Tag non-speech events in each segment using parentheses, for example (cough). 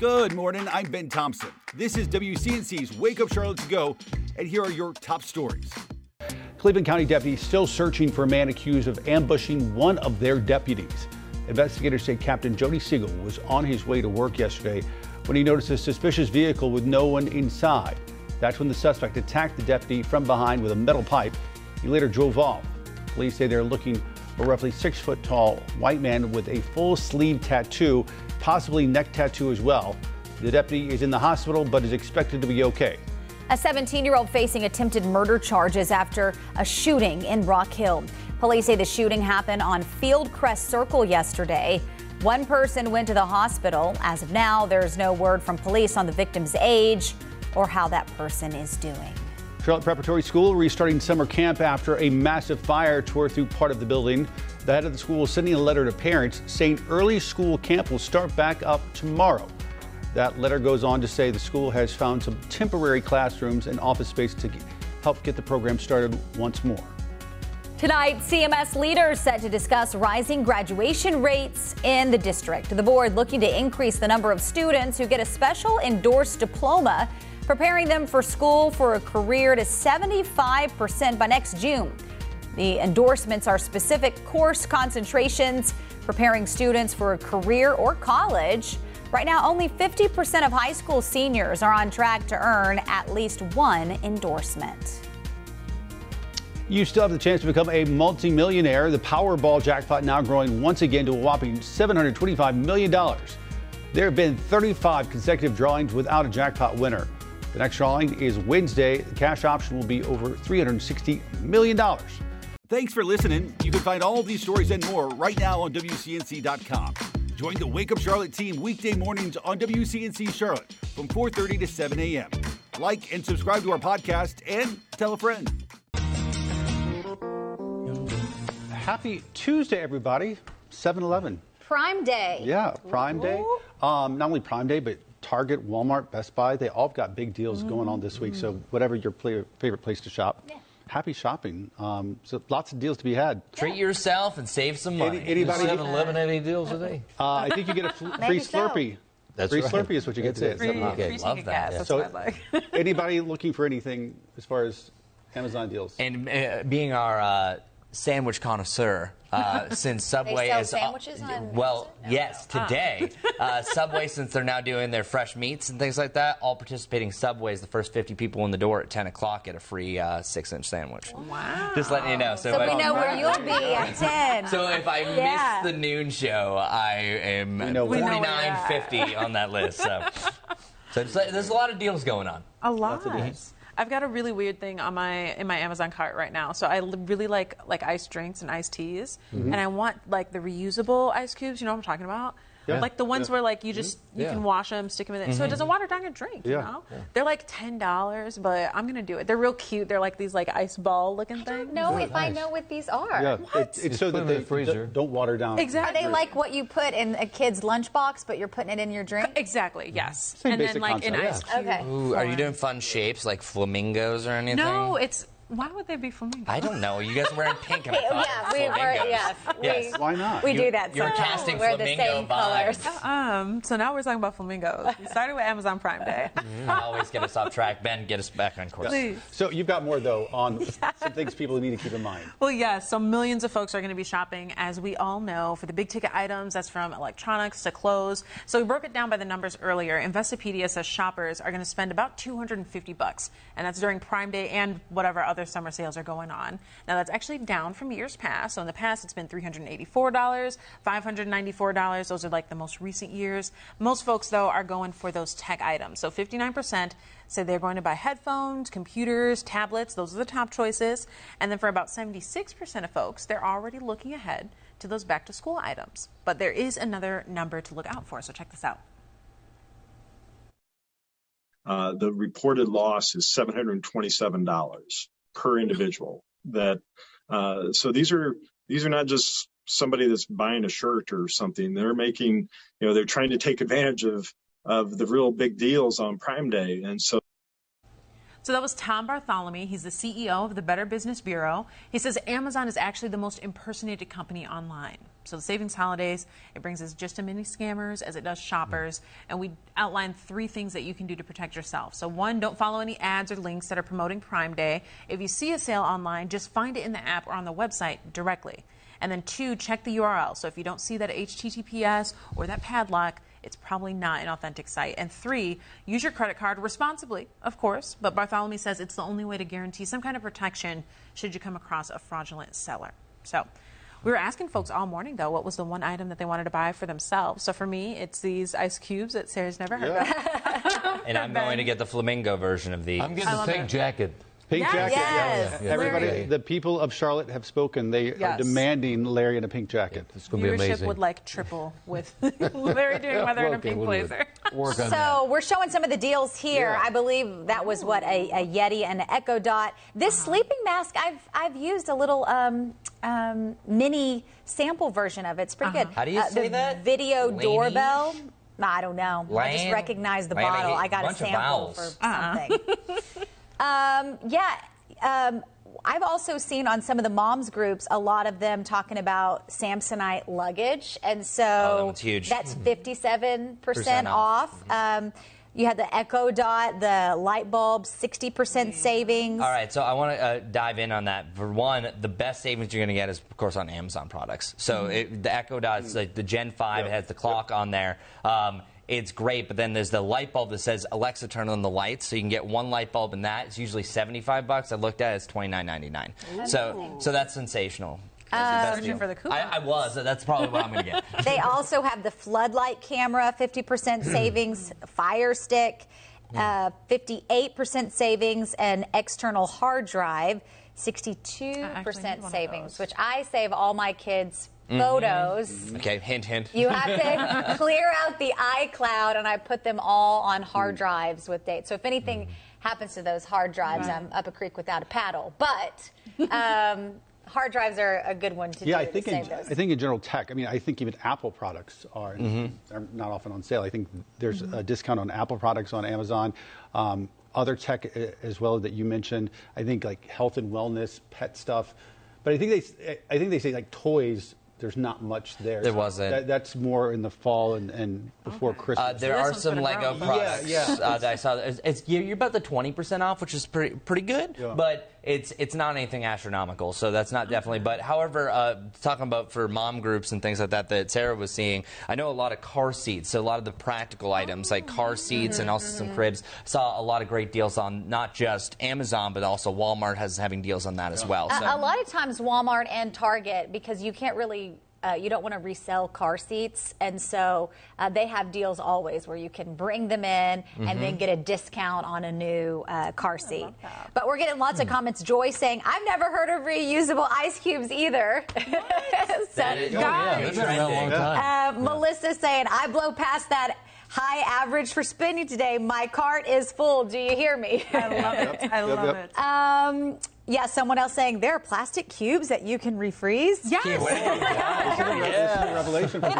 Good morning. I'm Ben Thompson. This is WCNC's Wake Up Charlotte to Go, and here are your top stories. Cleveland County deputies still searching for a man accused of ambushing one of their deputies. Investigators say Captain Jody Seagle was on his way to work yesterday when he noticed a suspicious vehicle with no one inside. That's when the suspect attacked the deputy from behind with a metal pipe. He later drove off. Police say they're looking for a roughly six foot tall white man with a full sleeve tattoo, possibly neck tattoo as well. The deputy is in the hospital but is expected to be okay. A 17 year old facing attempted murder charges after a shooting in Rock Hill. Police say the shooting happened on Fieldcrest Circle yesterday. One person went to the hospital. As of now, there's no word from police on the victim's age or how that person is doing. Charlotte Preparatory School restarting summer camp after a massive fire tore through part of the building. The head of the school is sending a letter to parents saying early school camp will start back up tomorrow. That letter goes on to say the school has found some temporary classrooms and office space to help get the program started once more. Tonight, CMS leaders set to discuss rising graduation rates in the district. The board looking to increase the number of students who get a special endorsed diploma preparing them for school for a career to 75% by next June. The endorsements are specific course concentrations, preparing students for a career or college. Right now, only 50% of high school seniors are on track to earn at least one endorsement. You still have the chance to become a multimillionaire. The Powerball jackpot now growing once again to a whopping $725 million. There have been 35 consecutive drawings without a jackpot winner. The next drawing is Wednesday. The cash option will be over $360 million. Thanks for listening. You can find all these stories and more right now on WCNC.com. Join the Wake Up Charlotte team weekday mornings on WCNC Charlotte from 4:30 to 7 a.m. Like and subscribe to our podcast and tell a friend. Happy Tuesday, everybody. 7 Eleven. Prime Day. Yeah, Prime Day. Um, not only Prime Day, but Target, Walmart, Best Buy, they all got big deals going on this week. So, whatever your play, favorite place to shop, Yeah. Happy shopping. Um, so, lots of deals to be had. Treat yourself and save some money. Any- anybody- 7-Eleven any deals today? Uh, I think you get a fl- (laughs) free so. Slurpee. That's free right. Slurpee is what you get today. at Free- Okay, Free love that, gas, yeah. that's So, what I like. (laughs) anybody looking for anything as far as Amazon deals? And uh, being our uh, sandwich connoisseur, uh, (laughs) since Subway sell is sandwiches on well, Amazon? yes, today uh, Subway, since they're now doing their fresh meats and things like that, all participating Subways, the first 50 people in the door at 10 o'clock get a free uh, six-inch sandwich. Wow. Just letting you know. So, So if we I- know where you'll be at (laughs) 10. So if I Yeah. miss the noon show, I am know where- We know where you're at. 49.50 on that list. So, (laughs) so it's like- there's a lot of deals going on. A lot. I've got a really weird thing on my in my Amazon cart right now. So I l- really like like iced drinks and iced teas, mm-hmm. and I want like the reusable ice cubes. You know what I'm talking about? Yeah. Like the ones Yeah. where like you just mm-hmm. you Yeah. can wash them, stick them in it, so mm-hmm. it doesn't water down your drink. You Yeah. know, they're like ten dollars, but I'm gonna do it. They're real cute. They're like these like ice ball looking things. I don't know if I know what these are. yeah, it, it's so that they in the freezer. don't- don't water down. Exactly. Are they like what you put in a kid's lunchbox, but you're putting it in your drink? Exactly. Mm-hmm. Yes. Same and then basic like an concept. ice cube. Okay. Ooh, are you doing fun shapes like flamingos or anything? No, it's why would they be flamingos? I don't know. You guys are wearing pink and I (laughs) thought yeah, we were, flamingos. yes, Yes. Why not? we You- do that. you were sometimes. casting We're the flamingo same vibes. colors. (laughs) Um, so now we're talking about flamingos. We started with Amazon Prime Day. I always get us off track. Ben, get us back on course. Please. So you've got more though on (laughs) some things people need to keep in mind. Well, yes. So millions of folks are going to be shopping, as we all know, for the big ticket items. That's from electronics to clothes. So we broke it down by the numbers earlier. Investopedia says shoppers are going to spend about 250 bucks, and that's during Prime Day and whatever other summer sales are going on. Now that's actually down from years past. So in the past, it's been 384 dollars, 594 dollars. Those are like the most recent years. Most folks, though, are going for those tech items. So 59 percent say they're going to buy headphones, computers, tablets. Those are the top choices. And then for about 76% of folks, they're already looking ahead to those back to school items. But there is another number to look out for. So check this out. Uh, the reported loss is $727 per individual. That uh, so these are these are not just somebody that's buying a shirt or something. They're making you know they're trying to take advantage of of the real big deals on Prime Day, and so So that was Tom Bartholomew. He's the CEO of the Better Business Bureau. He says Amazon is actually the most impersonated company online. So the savings holidays, it brings us just as many scammers as it does shoppers. And we outline three things that you can do to protect yourself. So one, don't follow any ads or links that are promoting Prime Day. If you see a sale online, just find it in the app or on the website directly. And then two, check the URL. So if you don't see that HTTPS or that padlock, it's probably not an authentic site. And three, use your credit card responsibly, of course, but Bartholomew says it's the only way to guarantee some kind of protection should you come across a fraudulent seller. So we were asking folks all morning, though, what was the one item that they wanted to buy for themselves. So for me, it's these ice cubes that Sarah's never heard Yeah. of. And I'm going to get the flamingo version of these. I'm getting I the love pink it. jacket. Pink Yes. jacket. Yes. Yeah. Everybody, Larry. the people of Charlotte have spoken. They are demanding Larry in a pink jacket. It's going to be Viewership amazing. would like triple with (laughs) Larry doing weather in a Okay, pink we'll blazer. (laughs) So that. we're showing some of the deals here. Yeah. I believe that was what a, a Yeti and an Echo Dot. This Uh-huh. sleeping mask, I've I've used a little um, um, mini sample version of it. It's pretty good. How do you uh, say the that? Video Laney? doorbell. I don't know. I just recognize the Lan- bottle. hate I got a bunch of sample vowels. for something. (laughs) um, yeah. Um, I've also seen on some of the moms groups a lot of them talking about Samsonite luggage, and Oh, that so one's huge. that's fifty-seven percent Percent off. off. Um, you had the Echo Dot, the light bulb, sixty percent savings. All right, so I want to uh, dive in on that. For one, the best savings you're going to get is, of course, on Amazon products. So it, the Echo Dot, it's like the Gen 5, it has the clock on there. Um, it's great, but then there's the light bulb that says Alexa, turn on the lights. So you can get one light bulb in that. It's usually 75 bucks. I looked at it, it's 29.99. So, so that's sensational. That's the best Searching deal. for the coupon. I, I was. so That's probably what I'm going to get. They also have the floodlight camera, 50% (clears throat) savings, Fire Stick, uh, 58% savings, and external hard drive, 62% savings, which I save all my kids' photos. Okay, hint, hint. You have to (laughs) clear out the iCloud, and I put them all on hard drives with dates. So if anything happens to those hard drives, I'm up a creek without a paddle. But um, (laughs) hard drives are a good one to Yeah, do I to think in, save those. I think in general tech. I mean, I think even Apple products are are not often on sale. I think there's a discount on Apple products on Amazon. Um, other tech uh, as well that you mentioned. I think like health and wellness, pet stuff. But I think they s- I think they say like toys. There's not much there. There wasn't. That, that's more in the fall and, and before Christmas. Uh, there this are some Lego products Yeah, yeah. Uh, that I saw. It's, it's you're you're about the twenty percent off, which is pretty pretty good. Yeah. But it's it's not anything astronomical, so that's not definitely. But however, uh, talking about for mom groups and things like that that Sarah was seeing, I know a lot of car seats, so a lot of the practical items like car seats and also some cribs. Saw a lot of great deals on not just Amazon, but also Walmart has having deals on that as well. So. A, a lot of times, Walmart and Target, because you can't really. Uh, you don't want to resell car seats, and so uh, they have deals always where you can bring them in and then get a discount on a new uh, car seat. But we're getting lots of comments. Joy saying, "I've never heard of reusable ice cubes either." (laughs) so, That is- Oh, yeah, they've been around a long trending. time. uh, Melissa saying, "I blow past that." High average for spending today. My cart is full. Do you hear me? I love it. I Yep, love yep. it. Um, yeah, someone else saying there are plastic cubes that you can refreeze. Yes. This is a re- this is a revelation. For me.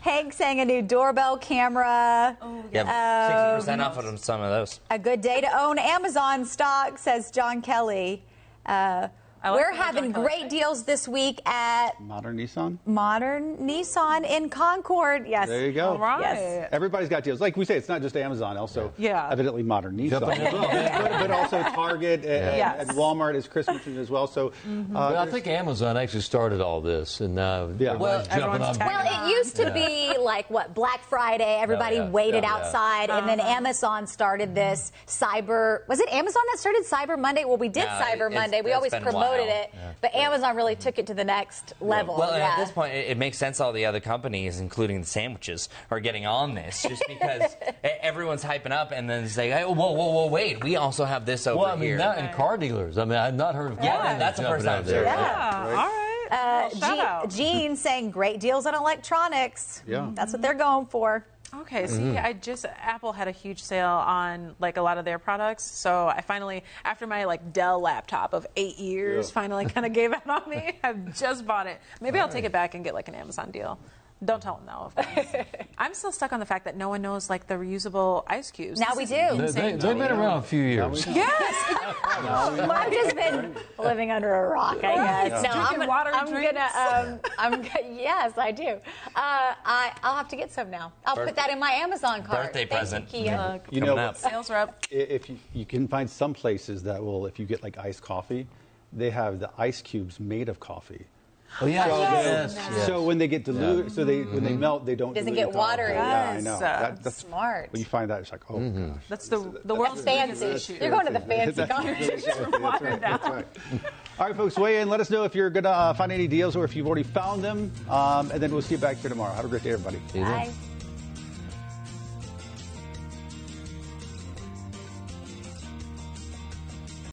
Hank saying a new doorbell camera. Yeah, sixty percent off of some of those. A good day to own Amazon stock, says John Kelly. Uh, I like we're having great deals this week at Modern Nissan. Modern Nissan in Concord. Yes. There you go. All right. Yes. Everybody's got deals. Like we say, it's not just Amazon. Also, Yeah. evidently modern Nissan, Jump in as but, but also Target uh, and, Yes. and Walmart, as Chris mentioned as well. So, uh, But uh, I think Amazon actually started all this, and now Yeah. Well, jumping on. Well, it used to be like what Black Friday. Everybody Oh, yeah. waited Yeah, yeah. outside, and then Amazon started this mm-hmm. Cyber. Was it Amazon that started Cyber Monday? Well, we did No, Cyber it's- Monday. We always been a promoted while. it, but Amazon really took it to the next level. Well, yeah. at this point, it, it makes sense all the other companies, including the sandwiches, are getting on this just (laughs) because e- everyone's hyping up and then say, hey, whoa, whoa, whoa, wait, we also have this over Well, I mean, here. that and car dealers. I mean, I've not heard of car Yeah, dealers that's the jumping first time there. I've Yeah. All right. Uh, Well, shout Gene. Gene saying great deals on electronics. Yeah. That's what they're going for. Okay, see, Mm-hmm. I just Apple had a huge sale on like a lot of their products, so I finally, after my like Dell laptop of eight years, Yeah. finally kind of gave out on me. (laughs) I just bought it. Maybe I'll take it back and get like an Amazon deal. Don't tell them though. Of course. (laughs) I'm still stuck on the fact that no one knows like the reusable ice cubes. Now This we do. They, insane they, to have been around a few years. Yes. (laughs) I've just been living under a rock, I guess. No, Drinking I'm, water and I'm drinks. gonna. Um, I'm. Yes, I do. Uh, I, I'll have to get some now. I'll put that in my Amazon cart. Birthday Thank present. You, Kia. You know, up. Sales rep. i- if you, you can find some places that will, if you get like iced coffee, they have the ice cubes made of coffee. Oh, yeah. Yes. yes. yes. So when they get diluted, so they when they melt, they don't Doesn't dilute get the alcohol. watery. Yeah, I Yes. know. That, that's Smart. When you find that, it's like, oh gosh. That's the the world's Fancy. biggest issue. You're going to the fancy (laughs) That's- conversation. Watered down. All right, folks, weigh in. Let us know if you're going to uh, find any deals or if you've already found them. Um, and then we'll see you back here tomorrow. Have a great day, everybody. See you then. Bye.